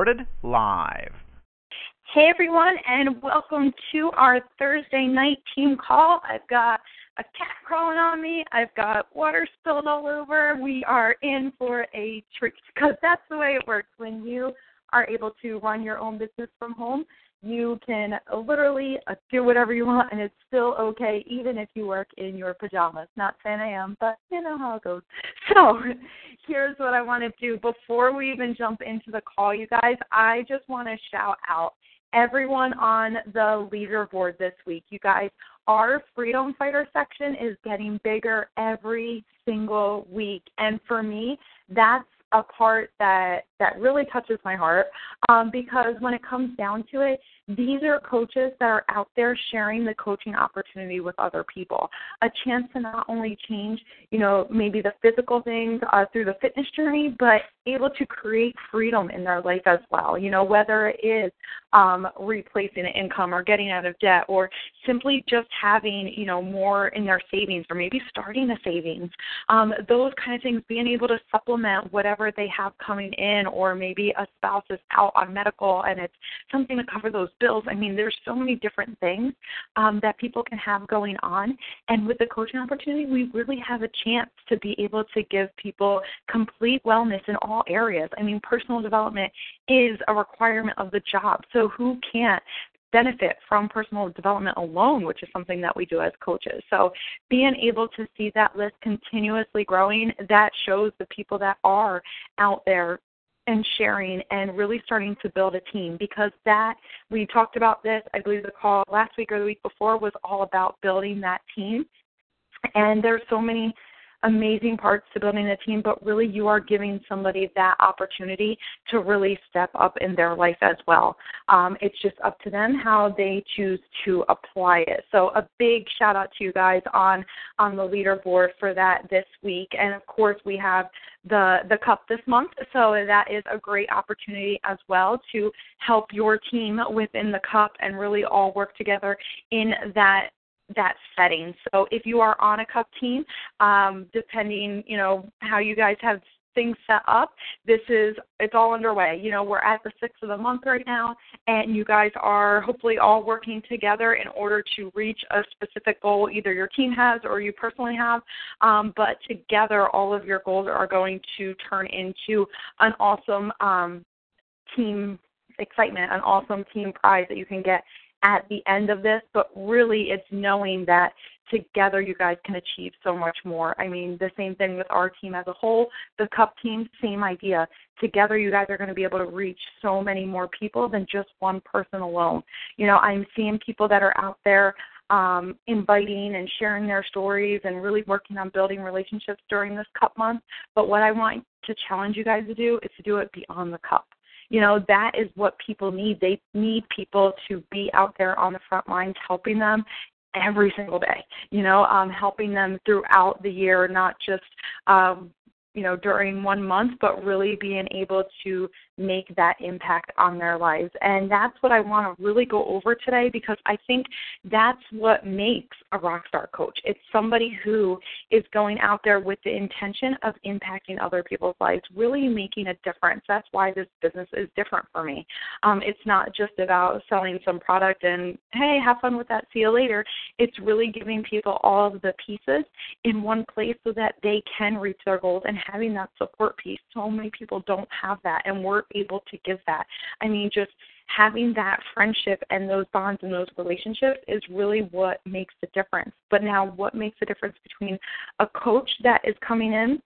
Recorded live. Hey everyone, and welcome to our Thursday night team call. I've got a cat crawling on me. I've got water spilled all over. We are in for a treat because that's the way it works when you are able to run your own business from home. You can literally uh, do whatever you want, and it's still okay, even if you work in your pajamas. Not saying I am, but you know how it goes. So, here's what I want to do before we even jump into the call, you guys. I just want to shout out everyone on the leaderboard this week. You guys our freedom fighter section is getting bigger every single week and for me that's a part that that really touches my heart um, because when it comes down to it these are coaches that are out there sharing the coaching opportunity with other people. A chance to not only change, you know, maybe the physical things uh, through the fitness journey, but able to create freedom in their life as well. You know, whether it is um, replacing income or getting out of debt or simply just having, you know, more in their savings or maybe starting a savings. Um, those kind of things, being able to supplement whatever they have coming in or maybe a spouse is out on medical and it's something to cover those bills. I mean, there's so many different things um, that people can have going on. And with the coaching opportunity, we really have a chance to be able to give people complete wellness in all areas. I mean, personal development is a requirement of the job. So who can't benefit from personal development alone, which is something that we do as coaches. So being able to see that list continuously growing, that shows the people that are out there and sharing and really starting to build a team because that we talked about this i believe the call last week or the week before was all about building that team and there's so many amazing parts to building a team, but really you are giving somebody that opportunity to really step up in their life as well. Um, it's just up to them how they choose to apply it. So a big shout out to you guys on on the leaderboard for that this week, and of course we have the the cup this month, so that is a great opportunity as well to help your team within the cup and really all work together in that that setting. So if you are on a cup team, um, depending, you know, how you guys have things set up, this is it's all underway. You know, we're at the sixth of the month right now, and you guys are hopefully all working together in order to reach a specific goal either your team has or you personally have. Um, but together, all of your goals are going to turn into an awesome um, team excitement, an awesome team prize that you can get at the end of this, but really it's knowing that together you guys can achieve so much more. I mean, the same thing with our team as a whole, the cup team, same idea. Together you guys are going to be able to reach so many more people than just one person alone. You know, I'm seeing people that are out there um, inviting and sharing their stories and really working on building relationships during this cup month. But what I want to challenge you guys to do is to do it beyond the cup you know that is what people need. They need people to be out there on the front lines helping them every single day you know um helping them throughout the year not just um you know during one month but really being able to make that impact on their lives. And that's what I want to really go over today because I think that's what makes a rock star coach. It's somebody who is going out there with the intention of impacting other people's lives, really making a difference. That's why this business is different for me. Um, it's not just about selling some product and, hey, have fun with that, see you later. It's really giving people all of the pieces in one place so that they can reach their goals and having that support piece. So many people don't have that, and we're able to give that. I mean, just having that friendship and those bonds and those relationships is really what makes the difference. But now, what makes the difference between a coach that is coming in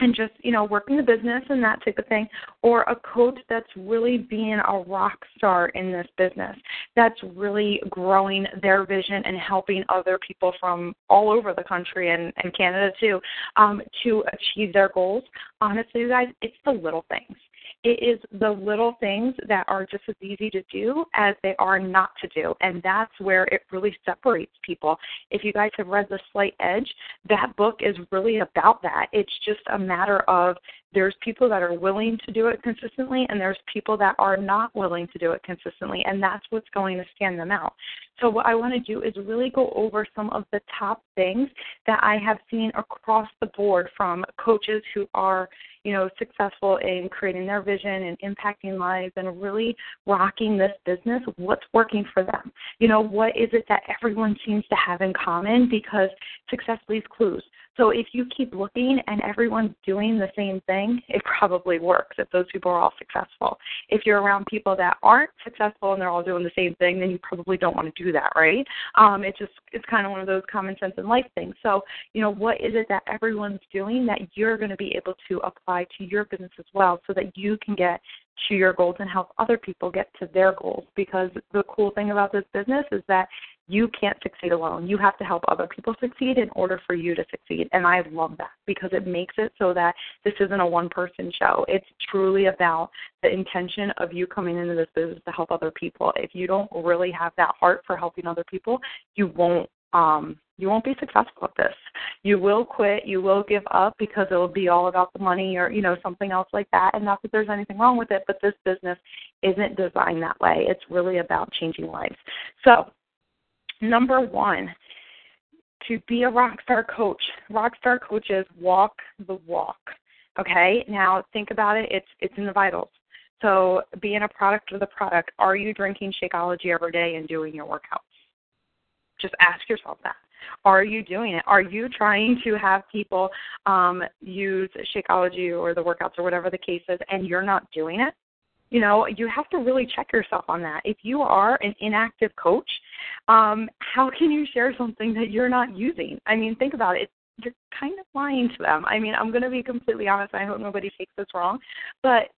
and just you know working the business and that type of thing or a coach that's really being a rock star in this business that's really growing their vision and helping other people from all over the country and, and canada too um, to achieve their goals honestly guys it's the little things it is the little things that are just as easy to do as they are not to do. And that's where it really separates people. If you guys have read The Slight Edge, that book is really about that. It's just a matter of there's people that are willing to do it consistently and there's people that are not willing to do it consistently and that's what's going to stand them out. So what i want to do is really go over some of the top things that i have seen across the board from coaches who are you know successful in creating their vision and impacting lives and really rocking this business what's working for them? You know what is it that everyone seems to have in common? Because success leaves clues so if you keep looking and everyone's doing the same thing, it probably works if those people are all successful. If you're around people that aren't successful and they're all doing the same thing, then you probably don't want to do that, right? Um, it's just it's kind of one of those common sense in life things. So, you know, what is it that everyone's doing that you're going to be able to apply to your business as well so that you can get to your goals and help other people get to their goals because the cool thing about this business is that you can't succeed alone. You have to help other people succeed in order for you to succeed. And I love that because it makes it so that this isn't a one person show. It's truly about the intention of you coming into this business to help other people. If you don't really have that heart for helping other people, you won't um you won't be successful at this. You will quit, you will give up because it will be all about the money or, you know, something else like that. And not that there's anything wrong with it, but this business isn't designed that way. It's really about changing lives. So Number one, to be a rock star coach. Rock star coaches walk the walk. Okay? Now think about it, it's it's in the vitals. So being a product of the product, are you drinking Shakeology every day and doing your workouts? Just ask yourself that. Are you doing it? Are you trying to have people um, use Shakeology or the workouts or whatever the case is, and you're not doing it? You know, you have to really check yourself on that. If you are an inactive coach, um, how can you share something that you're not using? I mean, think about it. You're kind of lying to them. I mean, I'm going to be completely honest. I hope nobody takes this wrong, but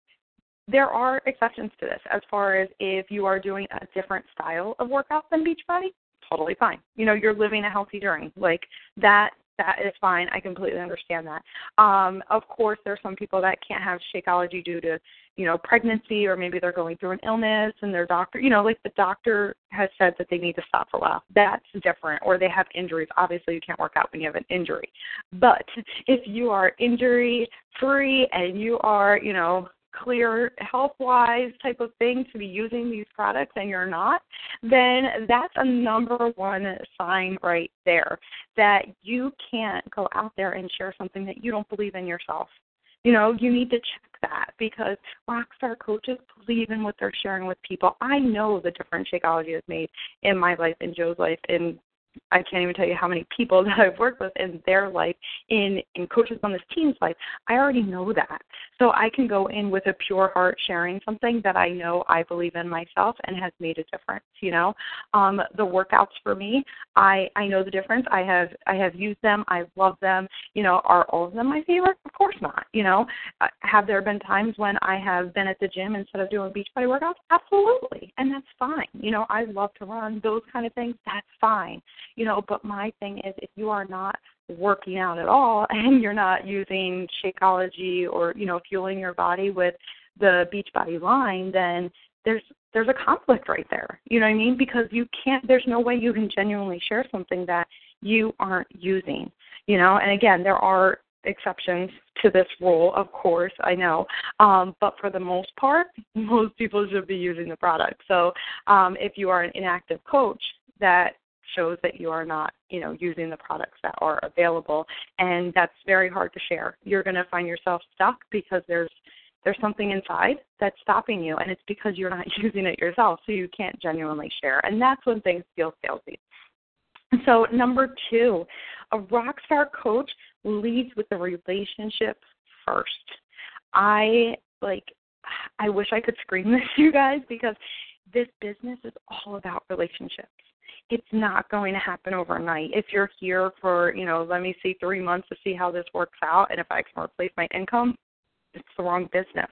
there are exceptions to this as far as if you are doing a different style of workout than Beachbody, totally fine. You know, you're living a healthy journey. Like that that is fine. I completely understand that. Um, of course, there are some people that can't have Shakeology due to, you know, pregnancy or maybe they're going through an illness and their doctor, you know, like the doctor has said that they need to stop for a while. That's different. Or they have injuries. Obviously, you can't work out when you have an injury. But if you are injury free and you are, you know, clear health wise type of thing to be using these products and you're not, then that's a number one sign right there that you can't go out there and share something that you don't believe in yourself. You know, you need to check that because rockstar coaches believe in what they're sharing with people. I know the difference Shakeology has made in my life, in Joe's life, in I can't even tell you how many people that I've worked with in their life, in in coaches on this team's life. I already know that, so I can go in with a pure heart, sharing something that I know I believe in myself and has made a difference. You know, um, the workouts for me, I I know the difference. I have I have used them. I love them. You know, are all of them my favorite? Of course not. You know, uh, have there been times when I have been at the gym instead of doing Beachbody workouts? Absolutely, and that's fine. You know, I love to run those kind of things. That's fine you know, but my thing is if you are not working out at all and you're not using Shakeology or, you know, fueling your body with the Beachbody line, then there's there's a conflict right there. You know what I mean? Because you can't there's no way you can genuinely share something that you aren't using. You know, and again, there are exceptions to this rule, of course, I know. Um, but for the most part, most people should be using the product. So um, if you are an inactive coach that shows that you are not, you know, using the products that are available, and that's very hard to share. You're going to find yourself stuck because there's there's something inside that's stopping you, and it's because you're not using it yourself, so you can't genuinely share, and that's when things feel salesy. So number two, a rock star coach leads with the relationship first. I like I wish I could scream this you guys because this business is all about relationships it's not going to happen overnight. If you're here for, you know, let me see three months to see how this works out and if I can replace my income, it's the wrong business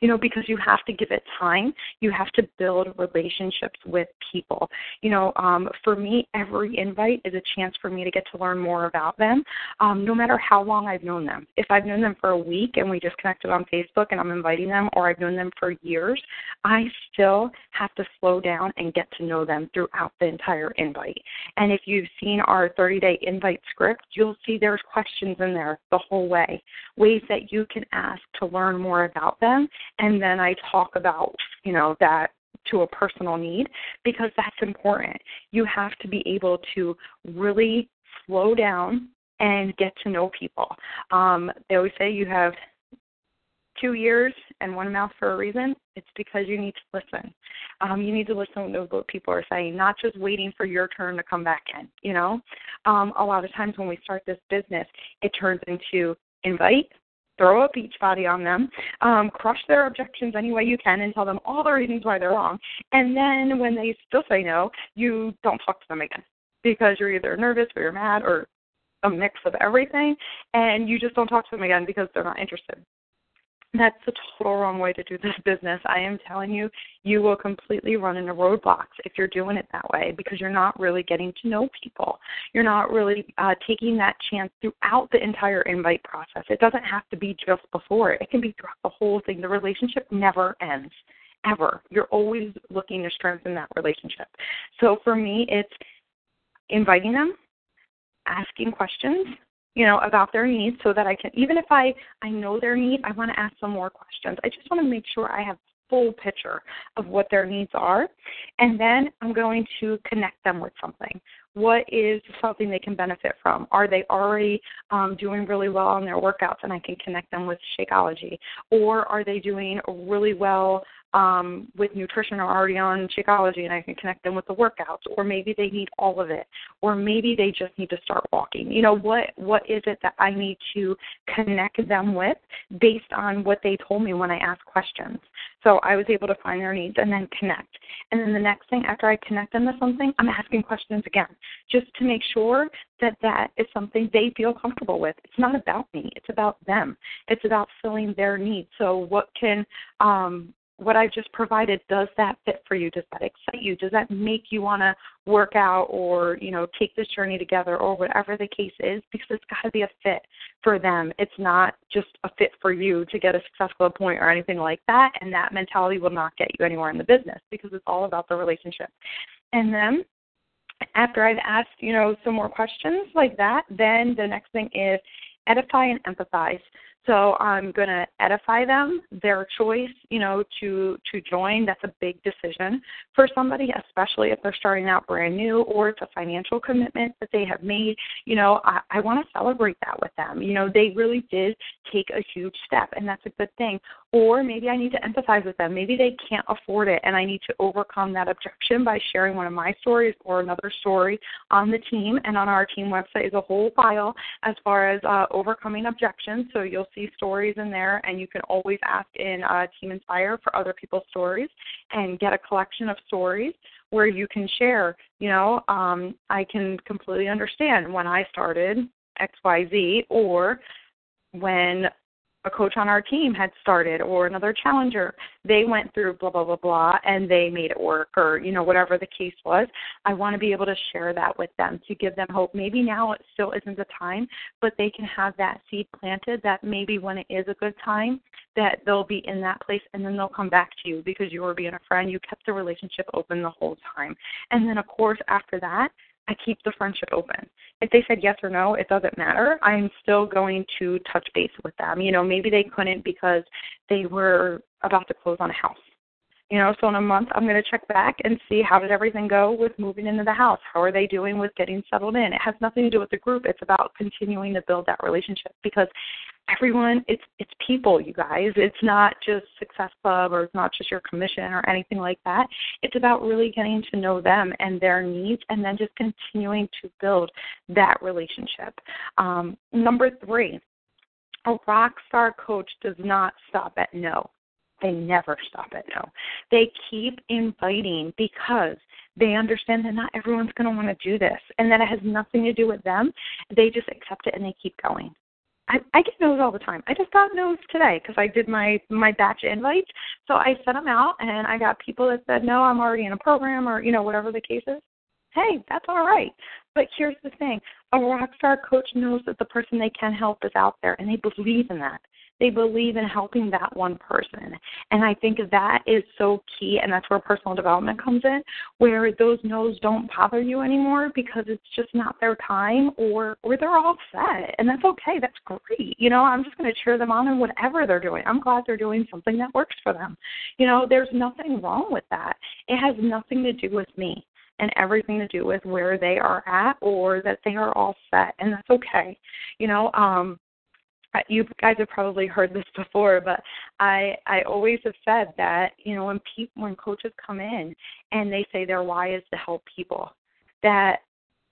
you know because you have to give it time. You have to build relationships with people. You know um for me every invite is a chance for me to get to learn more about them um no matter how long i've known them. If i've known them for a week and we just connected on facebook and i'm inviting them or i've known them for years i still have to slow down and get to know them throughout the entire invite. And if you've seen our 30 day invite script you'll see there's questions in there the whole way ways that you can ask to learn more about them and then I talk about, you know, that to a personal need because that's important. You have to be able to really slow down and get to know people. Um, they always say you have two ears and one mouth for a reason. It's because you need to listen. Um, you need to listen to what people are saying, not just waiting for your turn to come back in. You know, um, a lot of times when we start this business, it turns into invite, throw a beach body on them, um, crush their objections any way you can, and tell them all the reasons why they're wrong. And then when they still say no, you don't talk to them again because you're either nervous or you're mad or a mix of everything, and you just don't talk to them again because they're not interested. That's the total wrong way to do this business. I am telling you, you will completely run into roadblocks if you're doing it that way because you're not really getting to know people. You're not really uh, taking that chance throughout the entire invite process. It doesn't have to be just before, it can be throughout the whole thing. The relationship never ends, ever. You're always looking to strengthen that relationship. So for me, it's inviting them, asking questions, you know, about their needs so that I can even if I I know their need, I want to ask some more questions. I just want to make sure I have full picture of what their needs are and then I'm going to connect them with something. What is something they can benefit from? Are they already um, doing really well on their workouts and I can connect them with Shakeology? Or are they doing really well um, with nutrition are already on Shakeology and I can connect them with the workouts, or maybe they need all of it, or maybe they just need to start walking. You know, what what is it that I need to connect them with based on what they told me when I asked questions? So I was able to find their needs and then connect. And then the next thing after I connect them to something, I'm asking questions again, just to make sure that that is something they feel comfortable with. It's not about me; it's about them. It's about filling their needs. So what can um, what I've just provided, does that fit for you? Does that excite you? Does that make you want to work out or, you know, take this journey together or whatever the case is? Because it's got to be a fit for them. It's not just a fit for you to get a successful point or anything like that. And that mentality will not get you anywhere in the business because it's all about the relationship. And then after I've asked, you know, some more questions like that, then the next thing is edify and empathize. So I'm going to edify them, their choice, you know, to to join. That's a big decision for somebody, especially if they're starting out brand new or it's a financial commitment that they have made. You know, I, I want to celebrate that with them. You know, they really did take a huge step, and that's a good thing. Or maybe I need to empathize with them. Maybe they can't afford it, and I need to overcome that objection by sharing one of my stories or another story on the team. And on our team website is a whole file as far as uh, overcoming objections. So you'll see stories in there, and you can always ask in uh, Team Inspire for other people's stories and get a collection of stories where you can share. You know, um, I can completely understand when I started XYZ or when a coach on our team had started or another challenger. They went through blah blah blah blah and they made it work or you know whatever the case was. I want to be able to share that with them to give them hope. Maybe now it still isn't the time but they can have that seed planted that maybe when it is a good time that they'll be in that place and then they'll come back to you because you were being a friend. You kept the relationship open the whole time. And then of course after that I keep the friendship open. If they said yes or no, it doesn't matter. I'm still going to touch base with them. You know, maybe they couldn't because they were about to close on a house. You know, so in a month I'm going to check back and see how did everything go with moving into the house. How are they doing with getting settled in? It has nothing to do with the group. It's about continuing to build that relationship because everyone it's it's people you guys it's not just success club or it's not just your commission or anything like that it's about really getting to know them and their needs and then just continuing to build that relationship um, number three a rock star coach does not stop at no they never stop it, no. They keep inviting because They understand that not everyone's going to want to do this and that it has nothing to do with them. They just accept it and they keep going. I, I get no's all the time. I just got no's today because I did my my batch invites. So I sent them out, and I got people that said no, I'm already in a program, or you know whatever the case is. Hey, that's all right. But here's the thing: a rock star coach knows that the person they can help is out there, and they believe in that they believe in helping that one person. And I think that is so key, and that's where personal development comes in, where those no's don't bother you anymore because it's just not their time or or they're all set. And that's okay. That's great. You know, I'm just going to cheer them on in whatever they're doing. I'm glad they're doing something that works for them. You know, there's nothing wrong with that. It has nothing to do with me and everything to do with where they are at or that they are all set and that's okay you know um you guys have probably heard this before, but I I always have said that you know when people when coaches come in and they say their why is to help people, that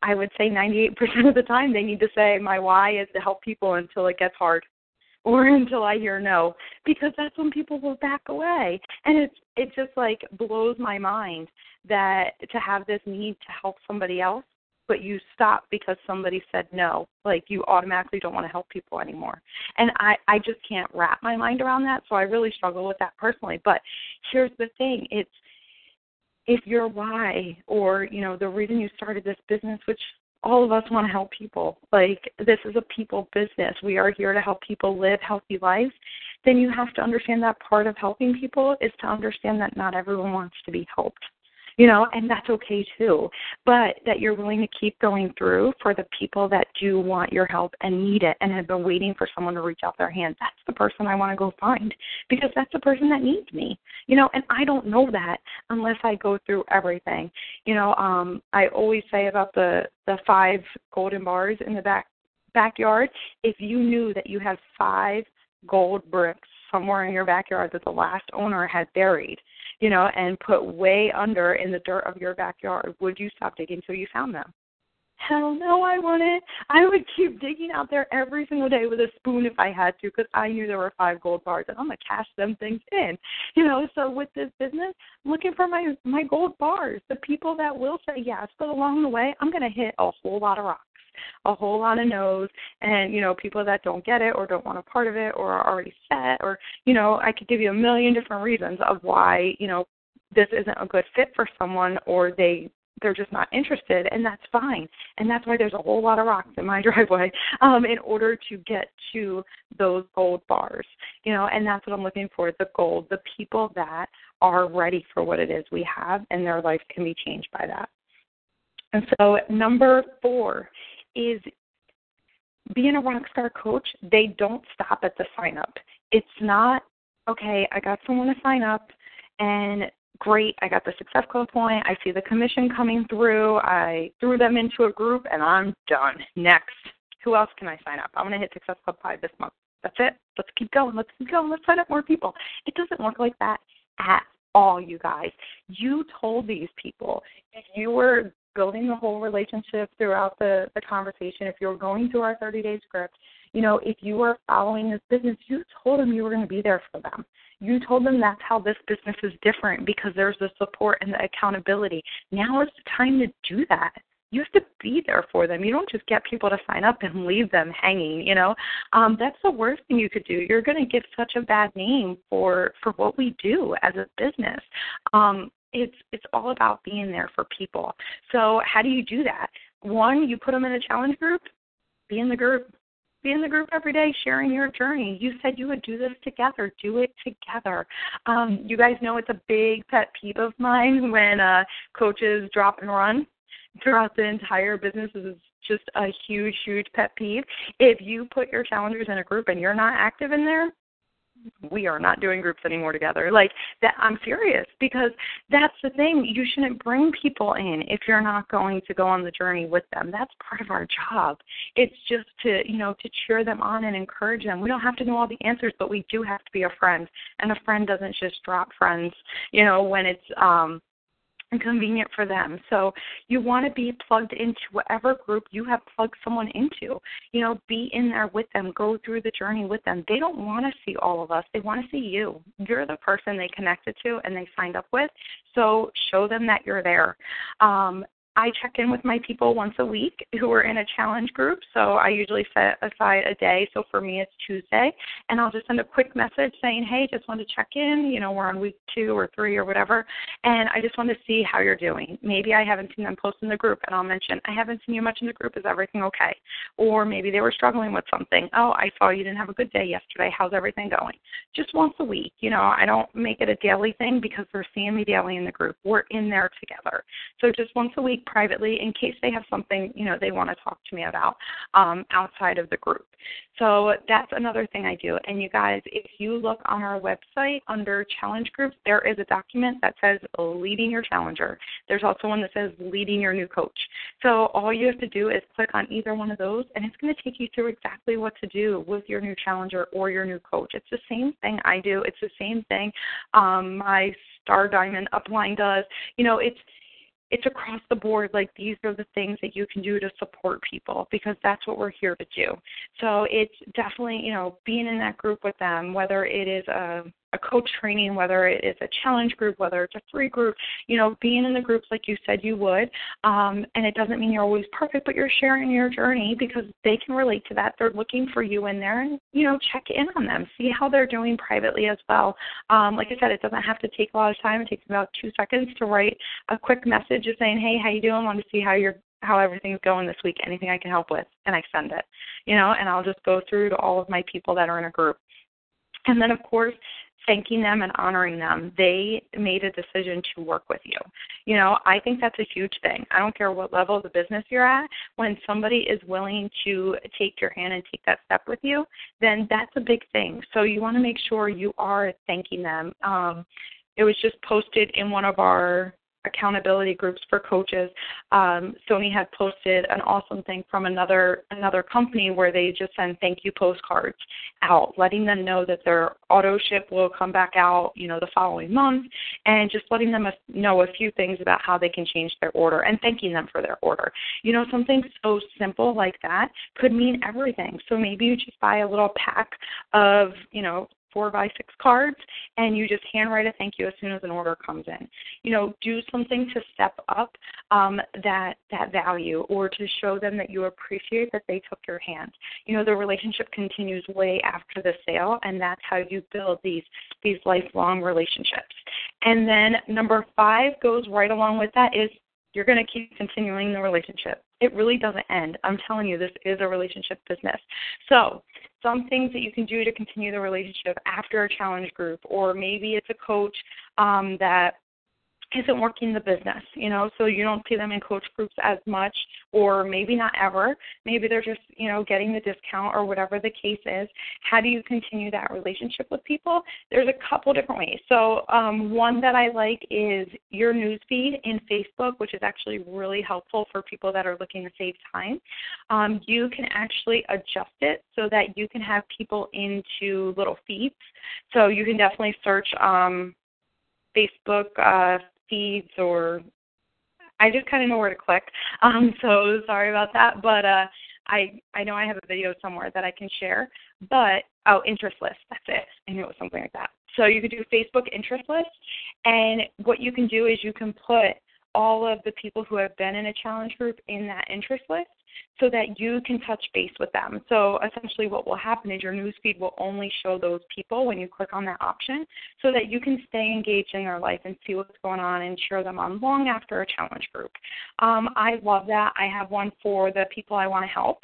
I would say 98% of the time they need to say my why is to help people until it gets hard or until I hear no because that's when people will back away. And it's it just like blows my mind that to have this need to help somebody else but you stop because somebody said no. Like you automatically don't want to help people anymore. And i i just can't wrap my mind around that so i really struggle with that personally. But here's the thing it's if your why or you know the reason you started this business which all of us want to help people like this is a people business. We are here to help people live healthy lives. Then you have to understand that part of helping people is to understand that not everyone wants to be helped you know, and that's okay too. But that you're willing to keep going through for the people that do want your help and need it and have been waiting for someone to reach out their hand. That's the person I want to go find because that's the person that needs me. You know, and I don't know that unless I go through everything. You know, um I always say about the the five golden bars in the back backyard, if you knew that you had five gold bricks somewhere in your backyard that the last owner had buried, you know, and put way under in the dirt of your backyard, would you stop digging till you found them? Hell no, I wouldn't. I would keep digging out there every single day with a spoon if I had to, because I knew there were five gold bars, and I'm gonna cash them things in. You know, so with this business, I'm looking for my my gold bars, the people that will say yes, but along the way, I'm gonna hit a whole lot of rocks a whole lot of no's and you know people that don't get it or don't want a part of it or are already set or you know i could give you a million different reasons of why you know this isn't a good fit for someone or they they're just not interested and that's fine. And that's why there's a whole lot of rocks in my driveway um in order to get to those gold bars you know and that's what i'm looking for the gold the people that are ready for what it is we have and their life can be changed by that. And so number four is being a rock star coach, they don't stop at the sign up. It's not, okay, I got someone to sign up and great, I got the Success Club point, I see the commission coming through, I threw them into a group and I'm done. Next. Who else can I sign up? I'm gonna hit Success Club five this month. That's it. Let's keep going. Let's keep going. Let's sign up more people. It doesn't work like that at all, you guys. You told these people if you were building the whole relationship throughout the, the conversation, if you're going through our 30 day script, you know, if you were following this business, you told them you were going to be there for them. You told them that's how this business is different because there's the support and the accountability. Now is the time to do that. You have to be there for them. You don't just get people to sign up and leave them hanging. You know, um, that's the worst thing you could do. You're going to give such a bad name for for what we do as a business. Um, it's it's all about being there for people. So how do you do that? One, you put them in a challenge group. Be in the group. Be in the group every day, sharing your journey. You said you would do this together. Do it together. Um, you guys know it's a big pet peeve of mine when uh, coaches drop and run throughout the entire business is just a huge, huge pet peeve. If you put your challengers in a group and you're not active in there, we are not doing groups anymore together. Like that I'm serious because that's the thing. You shouldn't bring people in if you're not going to go on the journey with them. That's part of our job. It's just to, you know, to cheer them on and encourage them. We don't have to know all the answers, but we do have to be a friend. And a friend doesn't just drop friends, you know, when it's um and convenient for them. So you want to be plugged into whatever group you have plugged someone into. You know, be in there with them, go through the journey with them. They don't want to see all of us. They want to see you. You're the person they connected to and they signed up with. So show them that you're there. Um, I check in with my people once a week who are in a challenge group. So I usually set aside a day. So for me, it's Tuesday. And I'll just send a quick message saying, hey, just wanted to check in. You know, we're on week two or three or whatever. And I just want to see how you're doing. Maybe I haven't seen them post in the group. And I'll mention, I haven't seen you much in the group. Is everything okay? Or maybe they were struggling with something. Oh, I saw you didn't have a good day yesterday. How's everything going? Just once a week. You know, I don't make it a daily thing because they're seeing me daily in the group. We're in there together. So just once a week privately in case they have something you know they want to talk to me about um, outside of the group. So that's another thing I do. And you guys, if you look on our website under challenge groups, there is a document that says leading your challenger. There's also one that says leading your new coach. So all you have to do is click on either one of those, and it's going to take you through exactly what to do with your new challenger or your new coach. It's the same thing I do. It's the same thing um, my Star Diamond upline does. You know, it's it's across the board like these are the things that you can do to support people because that's what we're here to do. So it's definitely you know being in that group with them whether it is a a coach training, whether it is a challenge group, whether it's a free group, you know, being in the groups like you said you would. Um, and it doesn't mean you're always perfect, but you're sharing your journey because they can relate to that. They're looking for you in there and, you know, check in on them, see how they're doing privately as well. Um, like I said, it doesn't have to take a lot of time. It takes about two seconds to write a quick message just saying, hey, how you doing? Want to see how you're how everything's going this week, anything I can help with, and I send it. You know, and I'll just go through to all of my people that are in a group. And then, of course, thanking them and honoring them. They made a decision to work with you. You know, I think that's a huge thing. I don't care what level of the business you're at, when somebody is willing to take your hand and take that step with you, then that's a big thing. So you want to make sure you are thanking them. Um, it was just posted in one of our accountability groups for coaches. Um, Sony had posted an awesome thing from another another company where they just send thank you postcards out, letting them know that their auto ship will come back out, you know, the following month, and just letting them know a few things about how they can change their order and thanking them for their order. You know, something so simple like that could mean everything. So maybe you just buy a little pack of, you know, four by six cards and you just handwrite a thank you as soon as an order comes in. You know, do something to step up um, that that value or to show them that you appreciate that they took your hand. You know, the relationship continues way after the sale and that's how you build these these lifelong relationships. And then number five goes right along with that is you're going to keep continuing the relationship. It really doesn't end. I'm telling you, this is a relationship business. So, some things that you can do to continue the relationship after a challenge group, or maybe it's a coach um, that isn't working the business, you know, so you don't see them in coach groups as much or maybe not ever. Maybe they're just, you know, getting the discount or whatever the case is. How do you continue that relationship with people? There's a couple different ways. So, um, one that I like is your newsfeed in Facebook, which is actually really helpful for people that are looking to save time. Um, you can actually adjust it so that you can have people into little feeds. So you can definitely search um, Facebook uh, feeds or I just kind of know where to click. Um, so sorry about that, but uh, I I know I have a video somewhere that I can share. But oh, interest list. That's it. I knew it was something like that. So you can do Facebook interest list, and what you can do is you can put all of the people who have been in a challenge group in that interest list so that you can touch base with them. So essentially, what will happen is your newsfeed will only show those people when you click on that option so that you can stay engaged in their life and see what's going on and cheer them on long after a challenge group. Um, I love that. I have one for the people I want to help.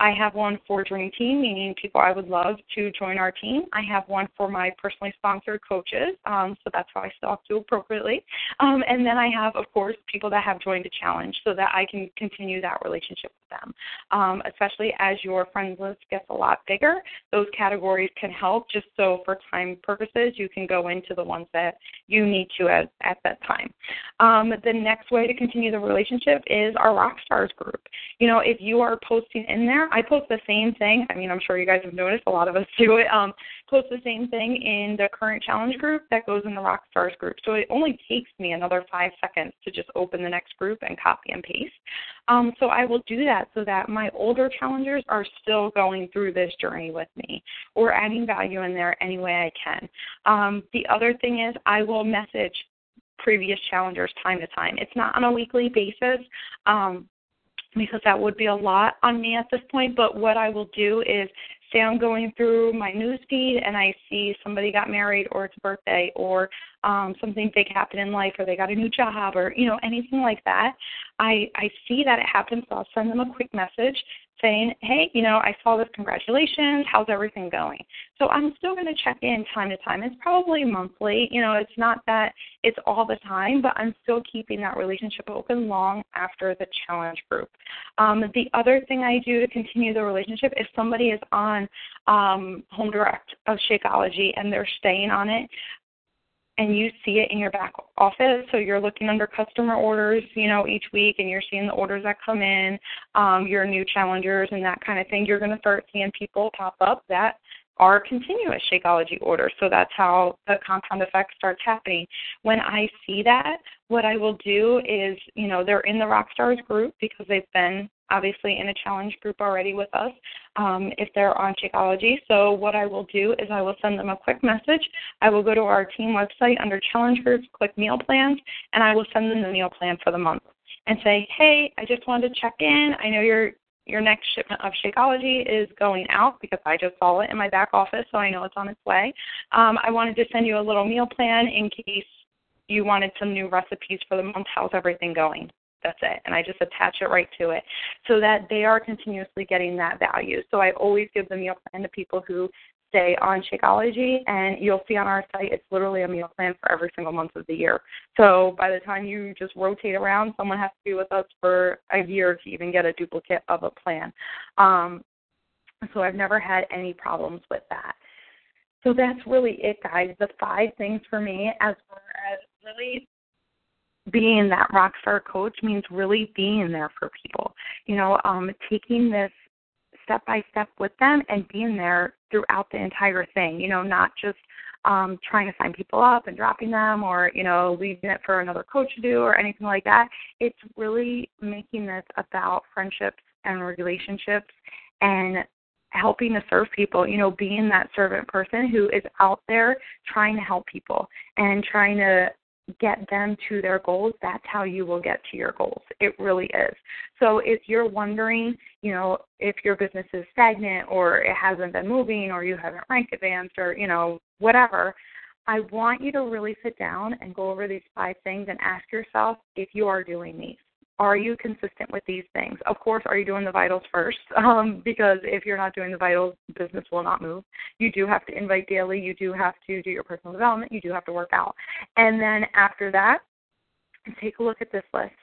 I have one for Dream Team, meaning people I would love to join our team. I have one for my personally sponsored coaches, um, so that's how I stalk you appropriately. Um, and then I have, of course, people that have joined a challenge so that I can continue that relationship them. Um, especially as your friends list gets a lot bigger, those categories can help just so for time purposes you can go into the ones that you need to at, at that time. Um, the next way to continue the relationship is our rock stars group. You know, if you are posting in there, I post the same thing. I mean, I'm sure you guys have noticed a lot of us do it. Um, post the same thing in the current challenge group that goes in the rock stars group. So it only takes me another five seconds to just open the next group and copy and paste. Um, so I will do that so that my older challengers are still going through this journey with me or adding value in there any way I can. Um, the other thing is I will message previous challengers time to time. It's not on a weekly basis. Um, because that would be a lot on me at this point. But what I will do is say I'm going through my news feed and I see somebody got married or it's a birthday or um something big happened in life or they got a new job or you know anything like that i i see that it happens so i'll send them a quick message saying hey you know i saw this congratulations how's everything going? So i'm still going to check in time to time. It's probably monthly you know it's not that it's all the time but i'm still keeping that relationship open long after the challenge group. Um, the other thing i do to continue the relationship if somebody is on um, home direct of shakeology and they're staying on it and you see it in your back office so you're looking under customer orders you know each week and you're seeing the orders that come in um your new challengers and that kind of thing you're going to start seeing people pop up that are continuous Shakeology orders. So that's how the compound effect starts happening. When I see that, what I will do is, you know, they're in the Rockstars group because they've been obviously in a challenge group already with us um, if they're on Shakeology. So what I will do is I will send them a quick message. I will go to our team website under challenge groups, click meal plans, and I will send them the meal plan for the month and say, hey, I just wanted to check in. I know you're your next shipment of Shakeology is going out because I just saw it in my back office, so I know it's on its way. Um, I wanted to send you a little meal plan in case you wanted some new recipes for the month. How's everything going? That's it. And I just attach it right to it so that they are continuously getting that value. So I always give the meal plan to people who stay on Shakeology, and you'll see on our site it's literally a meal plan for every single month of the year. So by the time you just rotate around, someone has to be with us for a year to even get a duplicate of a plan. Um, so I've never had any problems with that. So that's really it, guys. The five things for me, as far as really being that rock star coach, means really being there for people. You know, um, taking this step by step with them and being there throughout the entire thing, you know, not just um, trying to sign people up and dropping them or, you know, leaving it for another coach to do or anything like that. It's really making this about friendships and relationships and helping to serve people, you know, being that servant person who is out there trying to help people and trying to get them to their goals, that's how you will get to your goals. It really is. So if you're wondering, you know, if your business is stagnant or it hasn't been moving or you haven't rank advanced or, you know, whatever, I want you to really sit down and go over these five things and ask yourself if you are doing these are you consistent with these things? Of course, are you doing the vitals first? Um, because if you're not doing the vitals, business will not move. You do have to invite daily. You do have to do your personal development. You do have to work out. And then after that, take a look at this list.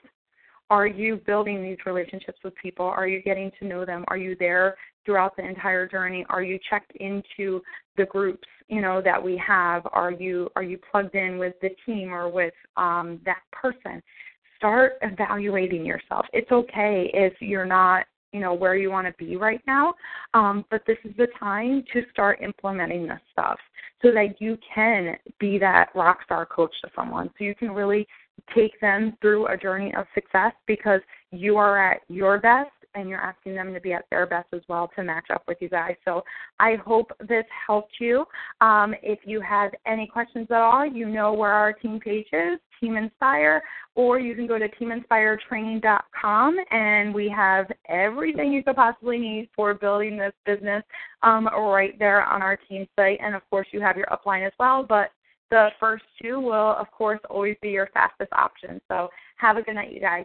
Are you building these relationships with people? Are you getting to know them? Are you there throughout the entire journey? Are you checked into the groups, you know, that we have? Are you are you plugged in with the team or with um, that person? Start evaluating yourself. It's okay if you're not, you know, where you want to be right now, um, but this is the time to start implementing this stuff so that you can be that rock star coach to someone. So you can really take them through a journey of success because you are at your best and you're asking them to be at their best as well to match up with you guys. So I hope this helped you. Um, if you have any questions at all, you know where our team page is, Team Inspire, or you can go to teaminspiretraining.com and we have everything you could possibly need for building this business um, right there on our team site. And of course, you have your upline as well, but the first two will, of course, always be your fastest option. So have a good night, you guys.